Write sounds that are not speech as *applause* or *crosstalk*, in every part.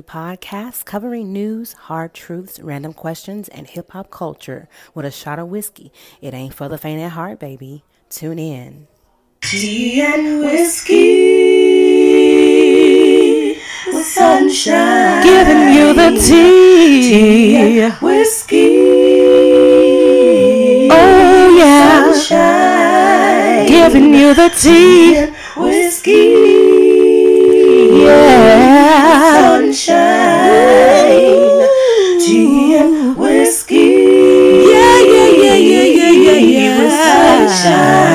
podcast covering news, hard truths, random questions, and hip hop culture with a shot of whiskey. It ain't for the faint at heart, baby. Tune in. Tea and whiskey with sunshine. Giving you the tea. Tea and whiskey. Oh, yeah. Sunshine. Giving you the tea. and whiskey. Yeah. Sunshine. Tea and whiskey. Yeah, yeah, yeah, yeah, yeah, yeah, yeah. Sunshine.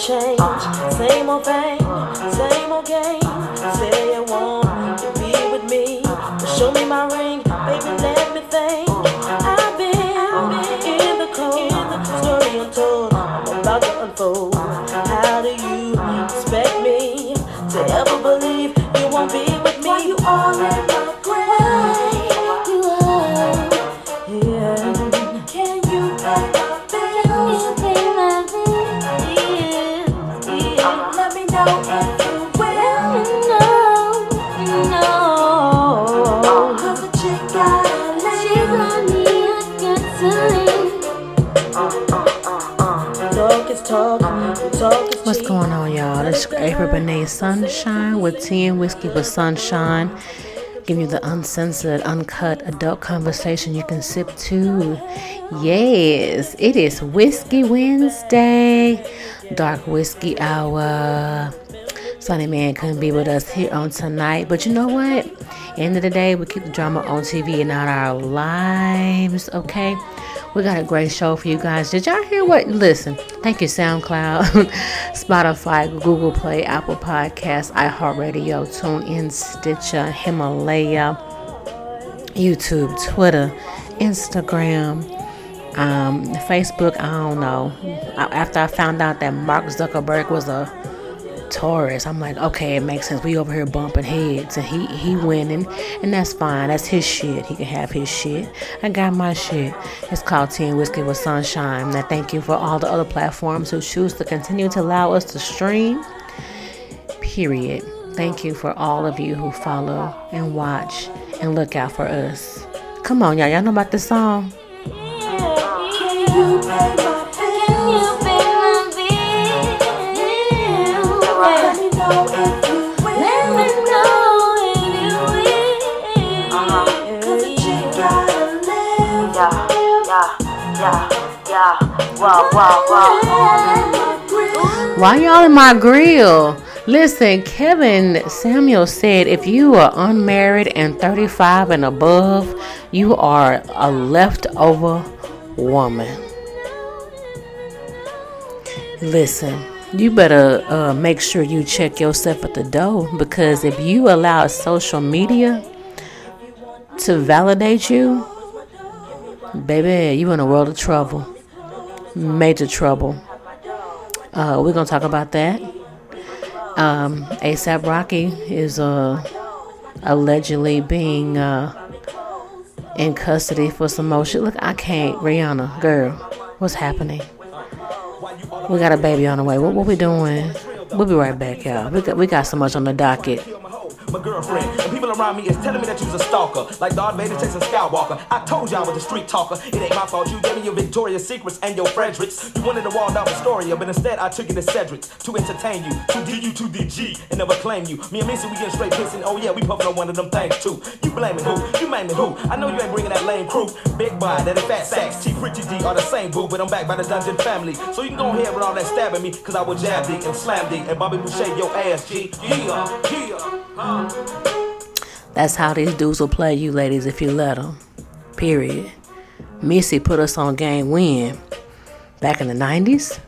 Change. Same old thing, same old game. Say you want to be with me, but show me April Benet Sunshine with tea and whiskey with sunshine. Giving you the uncensored, uncut adult conversation you can sip to. Yes, it is Whiskey Wednesday, Dark Whiskey Hour. Sunny Man couldn't be with us here on tonight, but you know what? End of the day, we keep the drama on TV and not our lives, okay? We got a great show for you guys. Did y'all hear what? Listen, thank you, SoundCloud, *laughs* Spotify, Google Play, Apple Podcasts, iHeartRadio, TuneIn, Stitcher, Himalaya, YouTube, Twitter, Instagram, um, Facebook. I don't know. After I found out that Mark Zuckerberg was a Taurus, I'm like, okay, it makes sense. We over here bumping heads, and he he winning, and that's fine. That's his shit. He can have his shit. I got my shit. It's called Tea and Whiskey with Sunshine. I thank you for all the other platforms who choose to continue to allow us to stream. Period. Thank you for all of you who follow and watch and look out for us. Come on, y'all. Y'all know about this song? Why y'all in my grill? Listen, Kevin Samuel said if you are unmarried and 35 and above, you are a leftover woman. Listen, you better uh, make sure you check yourself at the door because if you allow social media to validate you, baby, you in a world of trouble. Major trouble. Uh, we're gonna talk about that. Um, ASAP Rocky is uh, allegedly being uh, in custody for some shit. Look, I can't. Rihanna, girl, what's happening? We got a baby on the way. What, what we doing? We'll be right back, y'all. We got we got so much on the docket. My girlfriend. And people around me is telling me that you's a stalker. Like Darth Vader takes a Skywalker. I told y'all I was a street talker. It ain't my fault. You gave me your Victoria's Secrets and your Fredericks. You wanted a Waldorf Astoria, but instead I took it to Cedric's to entertain you. To DU to DG and never claim you. Me and Missy, we getting straight pissing. Oh yeah, we puffing on one of them things too. You blaming who? You blaming who? I know you ain't bringing that lame crew. Big Boi, that fat sacks. T Richie D are the same boo, but I'm back by the Dungeon family. So you can go ahead with all that stabbing me, cause I will jab thee and slam thee and Bobby Boucher your ass, G. Yeah, yeah. That's how these dudes will play you, ladies, if you let them. Period. Missy put us on game win back in the 90s.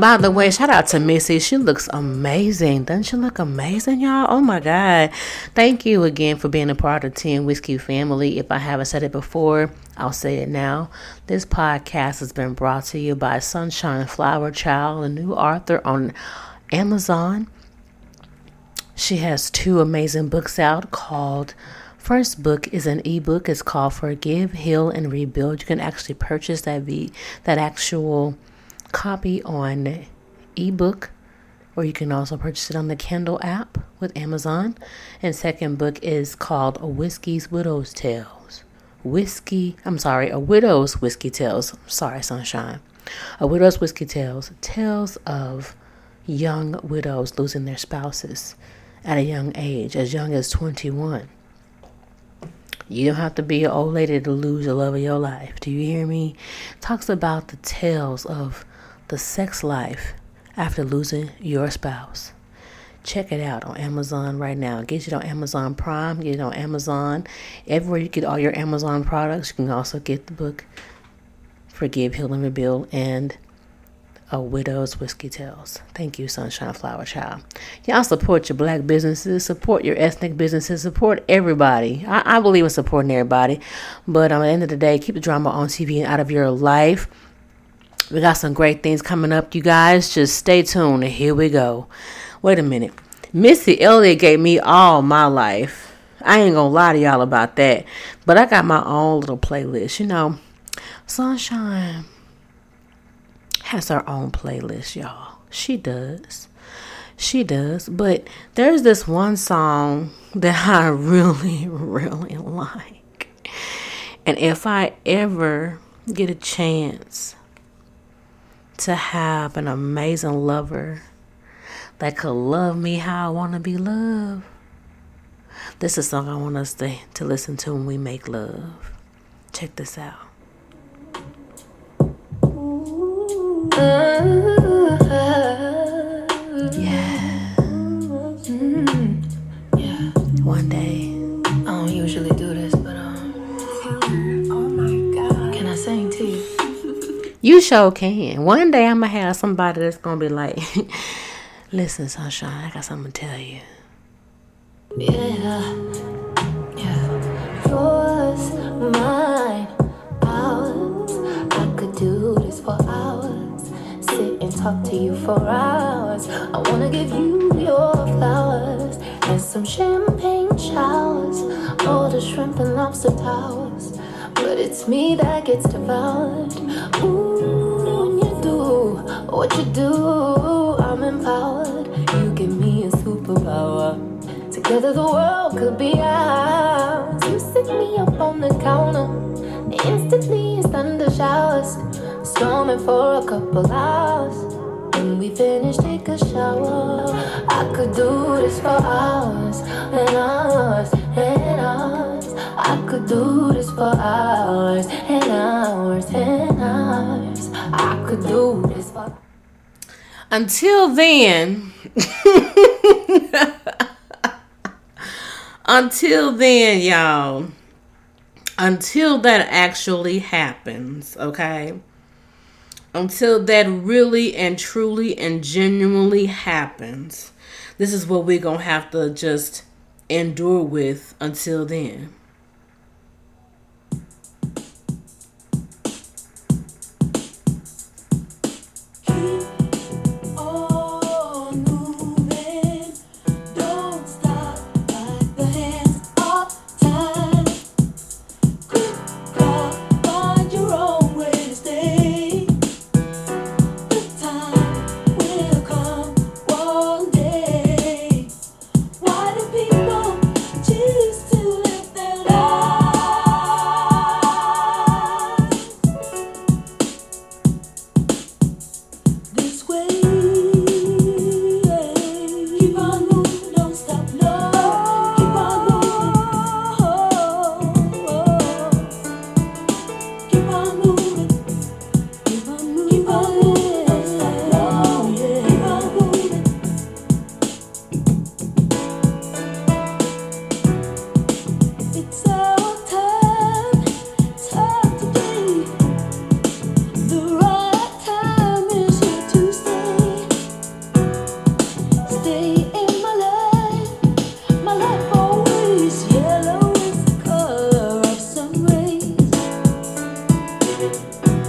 By the way, shout out to Missy. She looks amazing. Doesn't she look amazing, y'all? Oh my God. Thank you again for being a part of Tea and Whiskey family. If I haven't said it before, I'll say it now. This podcast has been brought to you by Sunshine Flower Child, a new author on Amazon. She has two amazing books out called First book is an ebook. It's called Forgive, Heal, and Rebuild. You can actually purchase that be that actual copy on ebook, or you can also purchase it on the Kindle app with Amazon. And second book is called A Whiskey's Widow's Tales. Whiskey, I'm sorry, A Widow's Whiskey Tales. Sorry, Sunshine. A Widow's Whiskey Tales. Tales of young widows losing their spouses at a young age, as young as 21. You don't have to be an old lady to lose the love of your life. Do you hear me? Talks about the tales of the sex life after losing your spouse. Check it out on Amazon right now. Get it on Amazon Prime, get it on Amazon. Everywhere you get all your Amazon products, you can also get the book Forgive, Heal, and Rebuild and a widow's whiskey tales. Thank you, Sunshine Flower Child. Y'all support your black businesses, support your ethnic businesses, support everybody. I, I believe in supporting everybody, but um, at the end of the day, keep the drama on TV and out of your life. We got some great things coming up, you guys. Just stay tuned, and here we go. Wait a minute. Missy Elliott gave me all my life. I ain't gonna lie to y'all about that, but I got my own little playlist. You know, Sunshine has her own playlist, y'all. She does. She does. But there's this one song that *laughs* I really, really *laughs* like. And if I ever get a chance to have an amazing lover that could love me how I want to be loved, this is song I want us to, to listen to when we make love. Check this out. Yeah. You? Sure can. One day I'm gonna have somebody that's gonna be like, *laughs* "Listen, sunshine, I got something to tell you." Yeah. Yeah. Yours, mine, ours. I could do this for hours. Sit and talk to you for hours. I wanna give you your flowers and some champagne showers. All the shrimp and lobster towers. But it's me that gets devoured. Ooh, when you do what you do, I'm empowered. You give me a superpower. Together the world could be ours. You sit me up on the counter. Instantly it's thunder showers. Storming for a couple hours. When we finish, take a shower. I could do this for hours and hours and hours. I could do this for hours and hours and hours. I could do this for. Until then, *laughs* until then, y'all, until that actually happens, okay? Until that really and truly and genuinely happens, this is what we're gonna have to just endure with until then. you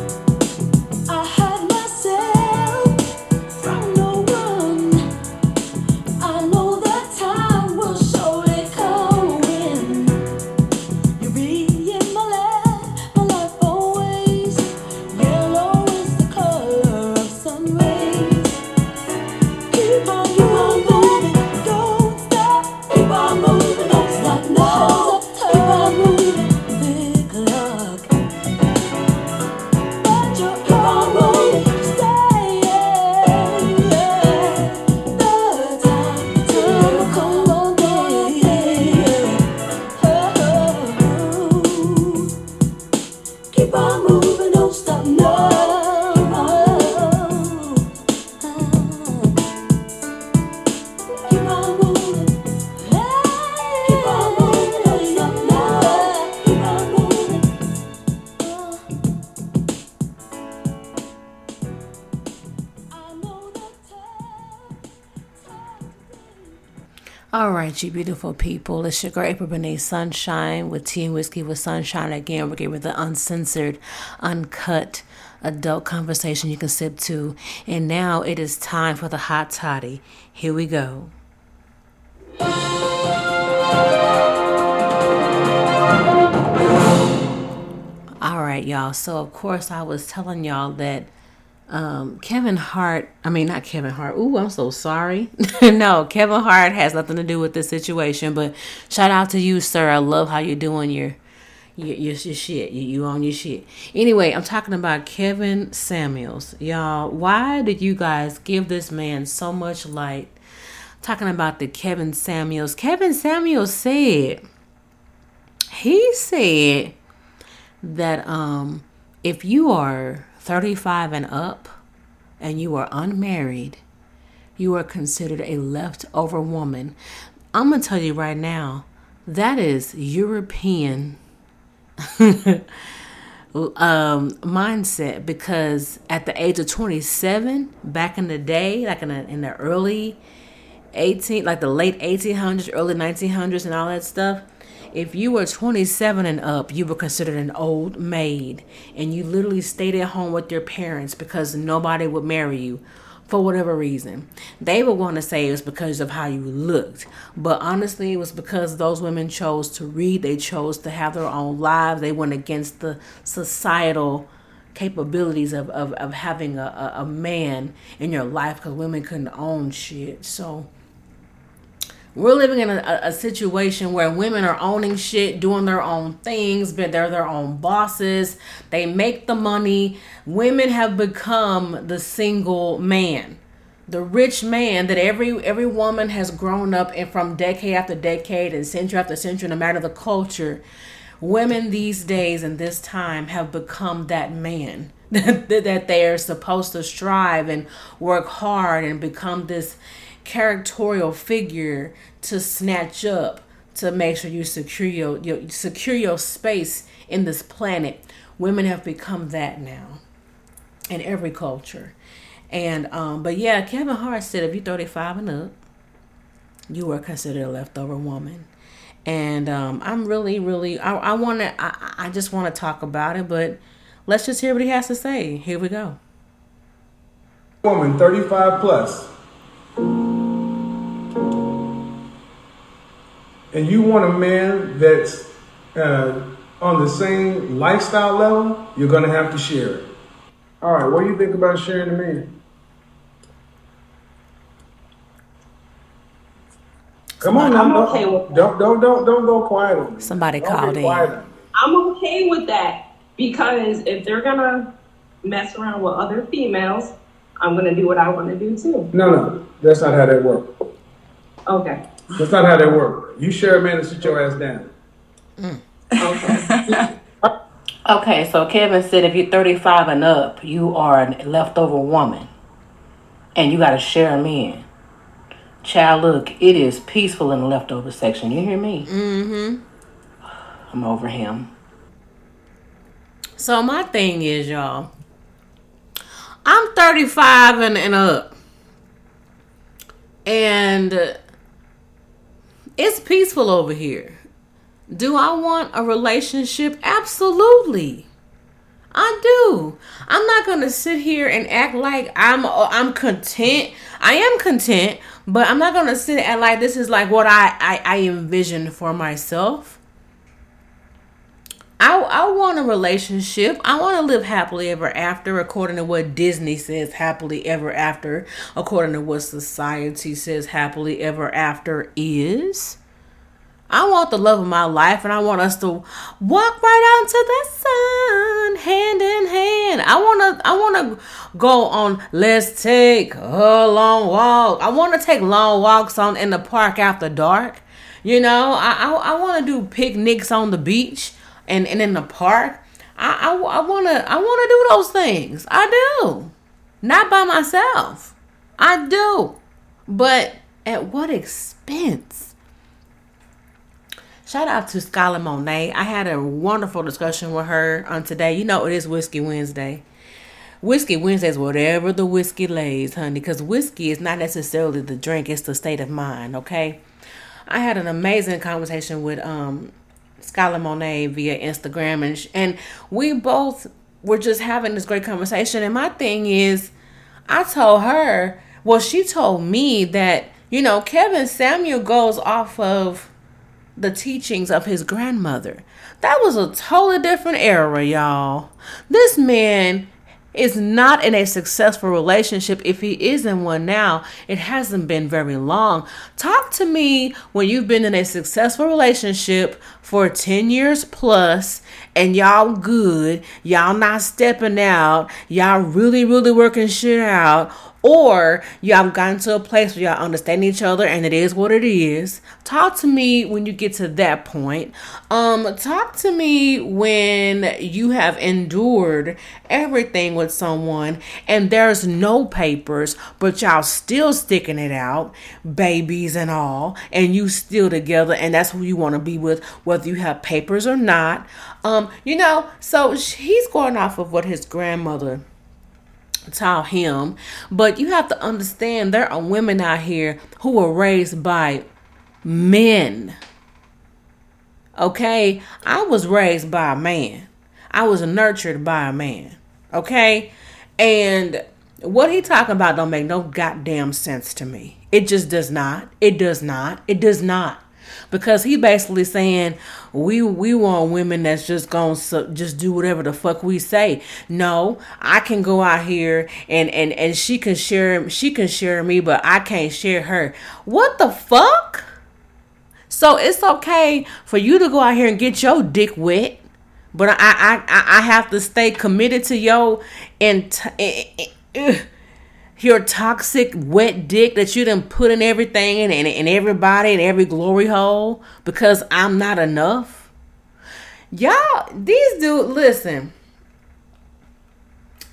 All right, you beautiful people. It's your girl April Benet Sunshine with tea and whiskey with sunshine again. We're giving the uncensored, uncut, adult conversation you can sip to. And now it is time for the hot toddy. Here we go. All right, y'all. So of course I was telling y'all that um, Kevin Hart, I mean, not Kevin Hart. Ooh, I'm so sorry. *laughs* no, Kevin Hart has nothing to do with this situation. But shout out to you, sir. I love how you're doing your your, your, your shit. You, you on your shit. Anyway, I'm talking about Kevin Samuels, y'all. Why did you guys give this man so much light? Talking about the Kevin Samuels. Kevin Samuels said he said that um if you are 35 and up and you are unmarried, you are considered a leftover woman. I'm going to tell you right now, that is European *laughs* um, mindset because at the age of 27, back in the day, like in the, in the early 18, like the late 1800s, early 1900s, and all that stuff, if you were 27 and up, you were considered an old maid and you literally stayed at home with your parents because nobody would marry you for whatever reason. They would want to say it was because of how you looked. But honestly, it was because those women chose to read, they chose to have their own lives, they went against the societal capabilities of, of, of having a, a, a man in your life because women couldn't own shit. So we're living in a, a, situation where women are owning shit, doing their own things, but they're their own bosses. They make the money. Women have become the single man, the rich man that every every woman has grown up in from decade after decade and century after century, no matter the culture. Women these days and this time have become that man *laughs* that, that they are supposed to strive and work hard and become this characterial figure to snatch up to make sure you secure your, your secure your space in this planet. Women have become that now in every culture. And um, but yeah, Kevin Hart said if you're 35 and up, you are considered a leftover woman. And um, I'm really, really, I, I want to, I, I just want to talk about it, but let's just hear what he has to say. Here we go. Woman, 35 plus and you want a man that's uh, on the same lifestyle level, you're going to have to share it. All right, what do you think about sharing a man? Come on, I'm don't, okay with that. don't don't don't don't go quiet on me. Somebody Don't called in. quiet. I'm okay with that because if they're gonna mess around with other females, I'm gonna do what I want to do too. No, no, that's not how that works. Okay. That's not how that works. You share a man and sit your ass down. Okay. Okay, so Kevin said if you're 35 and up, you are a leftover woman. And you got to share them in. Child, look, it is peaceful in the leftover section. You hear me? Mm-hmm. I'm over him. So my thing is, y'all, I'm 35 and, and up. And uh, it's peaceful over here. Do I want a relationship? Absolutely. I do. I'm not going to sit here and act like I'm I'm content. I am content, but I'm not going to sit and like this is like what I I, I envision for myself. I, I want a relationship. I want to live happily ever after, according to what Disney says happily ever after, according to what society says happily ever after is. I want the love of my life and I want us to walk right out into the sun hand in hand. I want to I want to go on let's take a long walk. I want to take long walks on in the park after dark. You know, I I, I want to do picnics on the beach and, and in the park. I I, I want to I want to do those things. I do. Not by myself. I do. But at what expense? Shout out to Skylar Monet. I had a wonderful discussion with her on today. You know, it is Whiskey Wednesday. Whiskey Wednesdays, whatever the whiskey lays, honey, because whiskey is not necessarily the drink, it's the state of mind, okay? I had an amazing conversation with um Skylar Monet via Instagram, and, and we both were just having this great conversation. And my thing is, I told her, well, she told me that, you know, Kevin Samuel goes off of the teachings of his grandmother. That was a totally different era, y'all. This man is not in a successful relationship. If he is in one now, it hasn't been very long. Talk to me when you've been in a successful relationship for 10 years plus and y'all good, y'all not stepping out, y'all really, really working shit out, or y'all have gotten to a place where y'all understand each other and it is what it is. Talk to me when you get to that point. Um, talk to me when you have endured everything with someone and there's no papers, but y'all still sticking it out, babies and all, and you still together, and that's who you want to be with, whether you have papers or not. Um, you know, so he's going off of what his grandmother taught him. But you have to understand there are women out here who were raised by men. Okay? I was raised by a man. I was nurtured by a man. Okay? And what he talking about don't make no goddamn sense to me. It just does not. It does not. It does not because he basically saying we we want women that's just gonna just do whatever the fuck we say. No, I can go out here and and and she can share she can share me, but I can't share her. What the fuck? So it's okay for you to go out here and get your dick wet, but I I I, have to stay committed to your and. Your toxic wet dick that you done put in everything and, and, everybody and every glory hole because I'm not enough. Y'all, these dudes, listen.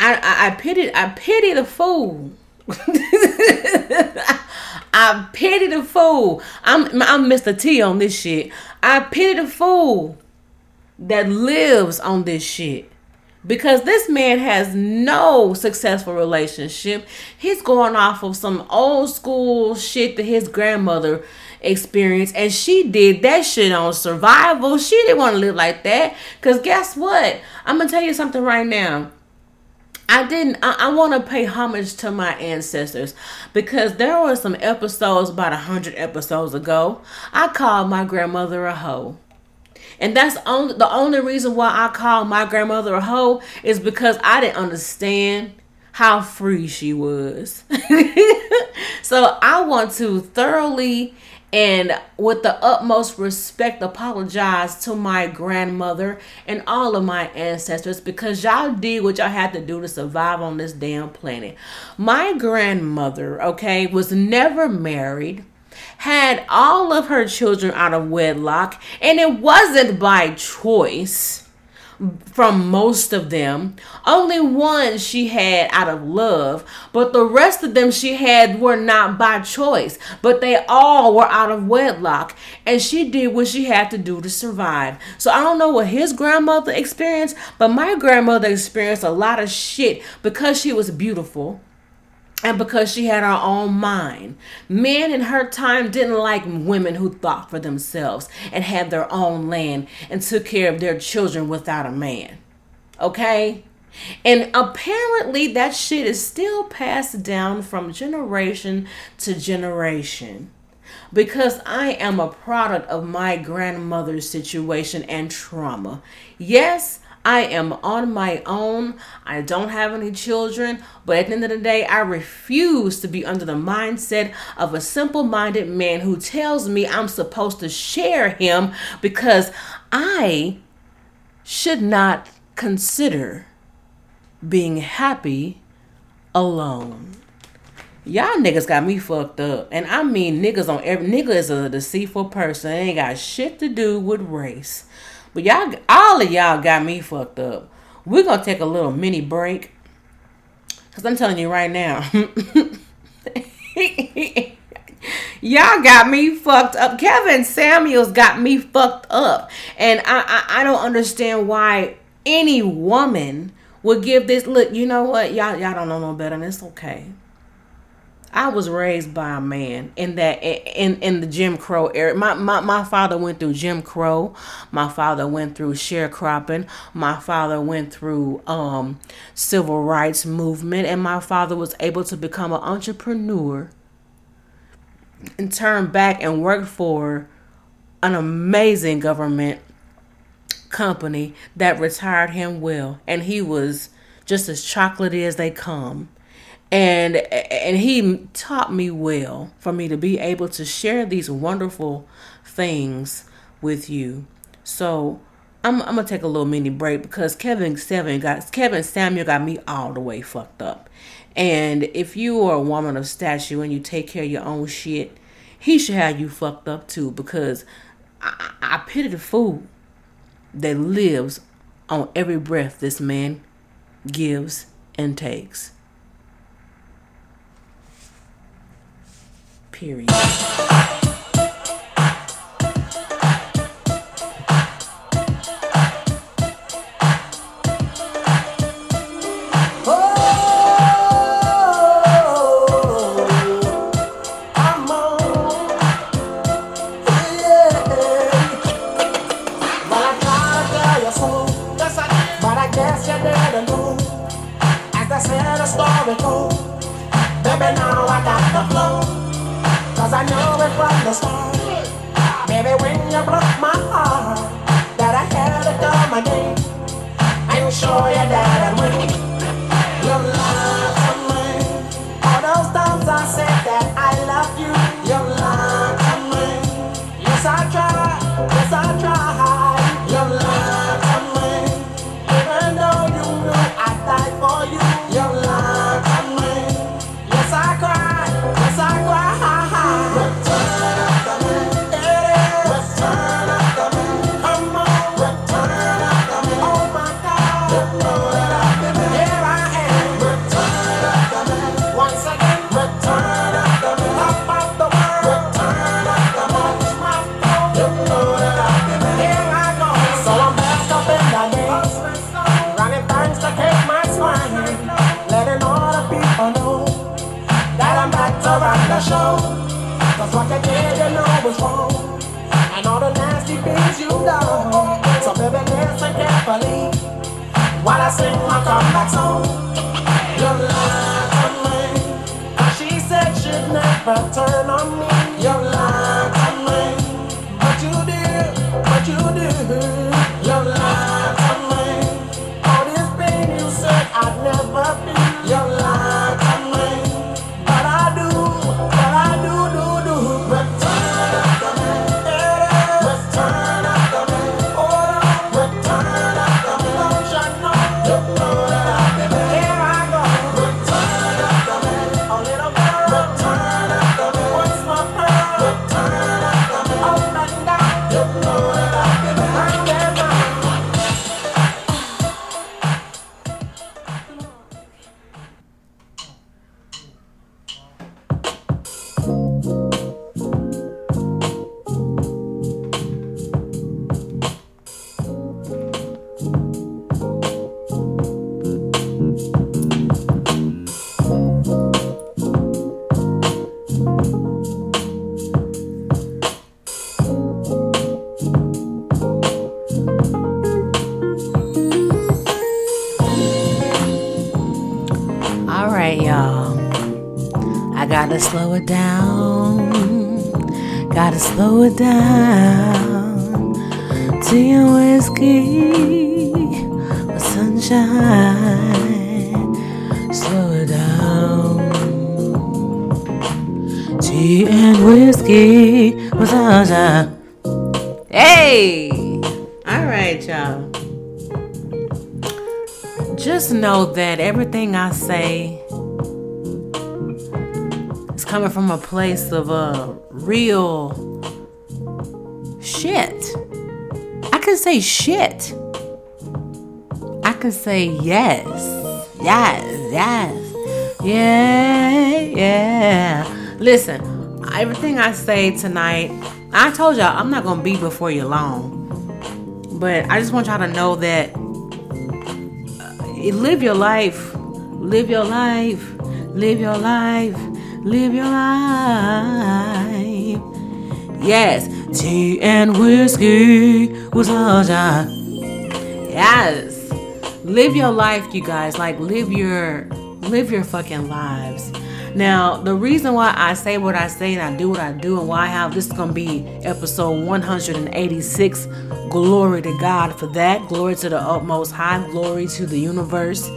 I, I, I pity I pity the fool. *laughs* I pity the fool. I'm I'm Mr. T on this shit. I pity the fool that lives on this shit because this man has no successful relationship. He's going off of some old school shit that his grandmother experienced, and she did that shit on survival. She didn't want to live like that. Because guess what? I'm going to tell you something right now. I didn't. I, I want to pay homage to my ancestors because there were some episodes about a hundred episodes ago. I called my grandmother a hoe. And that's only the only reason why I call my grandmother a hoe is because I didn't understand how free she was. *laughs* so I want to thoroughly and with the utmost respect apologize to my grandmother and all of my ancestors because y'all did what y'all had to do to survive on this damn planet. My grandmother, okay, was never married had all of her children out of wedlock, and it wasn't by choice from most of them. Only one she had out of love, but the rest of them she had were not by choice, but they all were out of wedlock, and she did what she had to do to survive. So I don't know what his grandmother experienced, but my grandmother experienced a lot of shit because she was beautiful and because she had her own mind. Men in her time didn't like women who thought for themselves and had their own land and took care of their children without a man. Okay? And apparently that shit is still passed down from generation to generation. Because I am a product of my grandmother's situation and trauma. Yes, I am on my own. I don't have any children, but at the end of the day, I refuse to be under the mindset of a simple minded man who tells me I'm supposed to share him because I should not consider being happy alone. Y'all niggas got me fucked up. And I mean niggas on every nigga is a deceitful person. They ain't got shit to do with race. But y'all, all of y'all got me fucked up. We're gonna take a little mini break. Cause I'm telling you right now. *laughs* y'all got me fucked up. Kevin Samuels got me fucked up. And I, I, I don't understand why any woman would give this look, you know what? Y'all y'all don't know no better and it's okay. I was raised by a man in that in in the Jim Crow era. My, my my father went through Jim Crow. My father went through sharecropping. My father went through um, civil rights movement, and my father was able to become an entrepreneur and turn back and work for an amazing government company that retired him well, and he was just as chocolatey as they come and and he taught me well for me to be able to share these wonderful things with you so I'm, I'm gonna take a little mini break because Kevin Seven got Kevin Samuel got me all the way fucked up. And if you are a woman of stature and you take care of your own shit, he should have you fucked up too because I, I pity the fool that lives on every breath this man gives and takes. Period. While I sing my comeback song. She said she'd never turn on me. You lied to me. But you did, but you did. Sunshine. Slow it down. Tea and whiskey sunshine. Hey! All right, y'all just know that everything I say is coming from a place of uh, real shit. I can say shit. Can say yes, yes, yes, yeah, yeah. Listen, everything I say tonight, I told y'all I'm not gonna be before you long, but I just want y'all to know that uh, live your life. Live your life. Live your life. Live your life. Yes, tea and whiskey was all. Yes. Live your life, you guys. Like live your live your fucking lives. Now, the reason why I say what I say and I do what I do and why I have this is gonna be episode 186. Glory to God for that. Glory to the utmost high. Glory to the universe.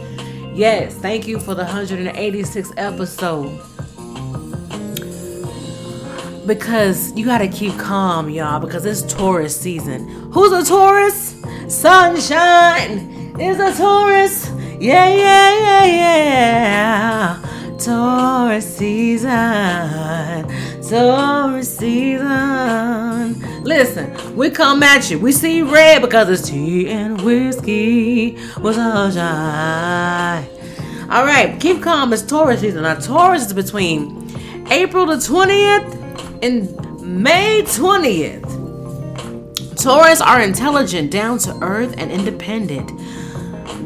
Yes, thank you for the 186th episode. Because you gotta keep calm, y'all, because it's Taurus season. Who's a Taurus? Sunshine is a Taurus. Yeah, yeah, yeah, yeah. Taurus season, Taurus season. Listen, we come at you. We see red because it's tea and whiskey. What's up, shy? All right, keep calm. It's Taurus season. Now, Taurus is between April the 20th and May 20th. Taurus are intelligent, down to earth, and independent.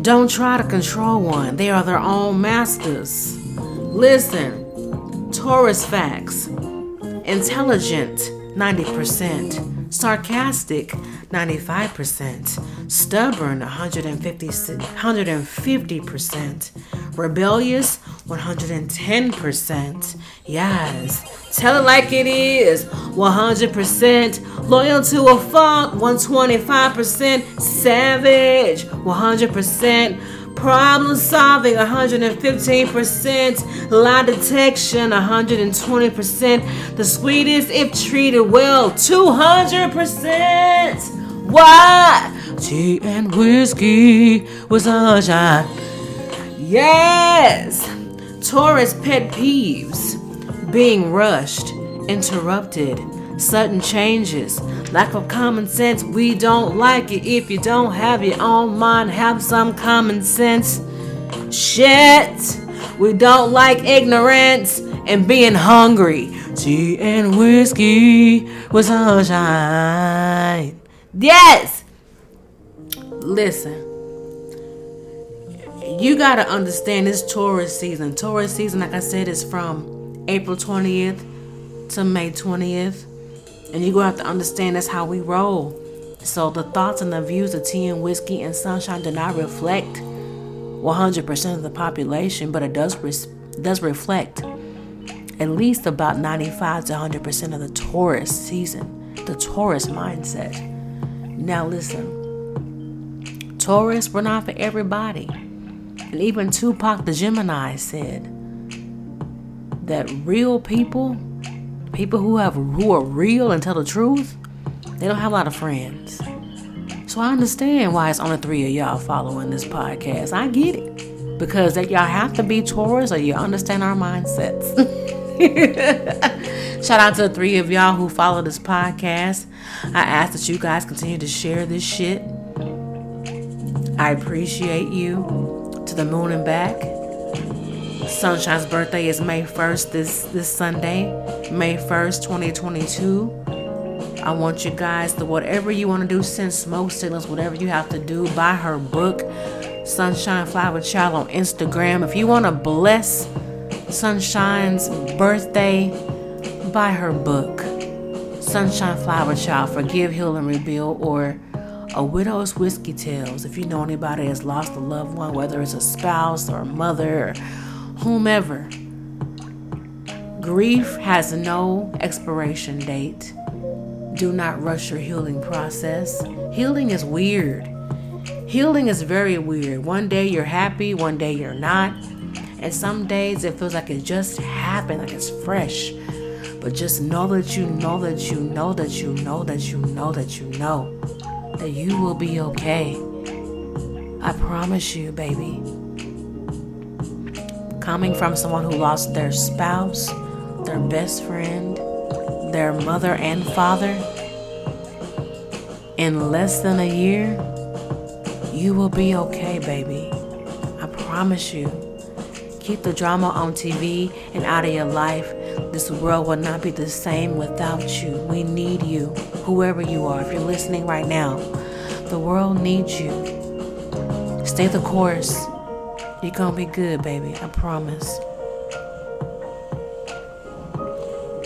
Don't try to control one, they are their own masters. Listen, Taurus facts. Intelligent 90%, sarcastic 95%, stubborn 150, 150%, rebellious 110%. Yes, tell it like it is 100%, loyal to a fault 125%, savage 100%. Problem solving 115%, lie detection 120%, the sweetest if treated well 200%. What? Tea and whiskey was a shot. Yes! Taurus pet peeves being rushed, interrupted, sudden changes, lack of common sense. We don't like it if you don't have your own mind, have some common sense. Shit! We don't like ignorance and being hungry. Tea and whiskey with sunshine. Yes! Listen. You gotta understand this Taurus season. Taurus season, like I said, is from April 20th to May 20th. And you're gonna have to understand that's how we roll. So the thoughts and the views of tea and whiskey and sunshine do not reflect 100% of the population, but it does does reflect at least about 95 to 100% of the Taurus season, the Taurus mindset. Now listen, Taurus, we're not for everybody. And even Tupac the Gemini said that real people people who have who are real and tell the truth, they don't have a lot of friends. So I understand why it's only three of y'all following this podcast. I get it. Because that y'all have to be Taurus or you understand our mindsets. *laughs* Shout out to the three of y'all who follow this podcast. I ask that you guys continue to share this shit. I appreciate you to the moon and back. Sunshine's birthday is May 1st this this Sunday, May 1st, 2022. I want you guys to whatever you want to do, send smoke signals, whatever you have to do. Buy her book, Sunshine Flower Child on Instagram. If you want to bless Sunshine's birthday, buy her book, Sunshine Flower Child, Forgive, Heal, and Rebuild, or A Widow's Whiskey Tales. If you know anybody that's lost a loved one, whether it's a spouse or a mother or whomever, grief has no expiration date. Do not rush your healing process. Healing is weird. Healing is very weird. One day you're happy, one day you're not. And some days it feels like it just happened, like it's fresh. But just know that you know that you know that you know that you know that you know that you will be okay. I promise you, baby. Coming from someone who lost their spouse, their best friend, their mother and father in less than a year, you will be okay, baby. I promise you. Keep the drama on TV and out of your life. This world will not be the same without you. We need you, whoever you are. If you're listening right now, the world needs you. Stay the course. You're gonna be good, baby. I promise.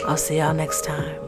I'll see y'all next time.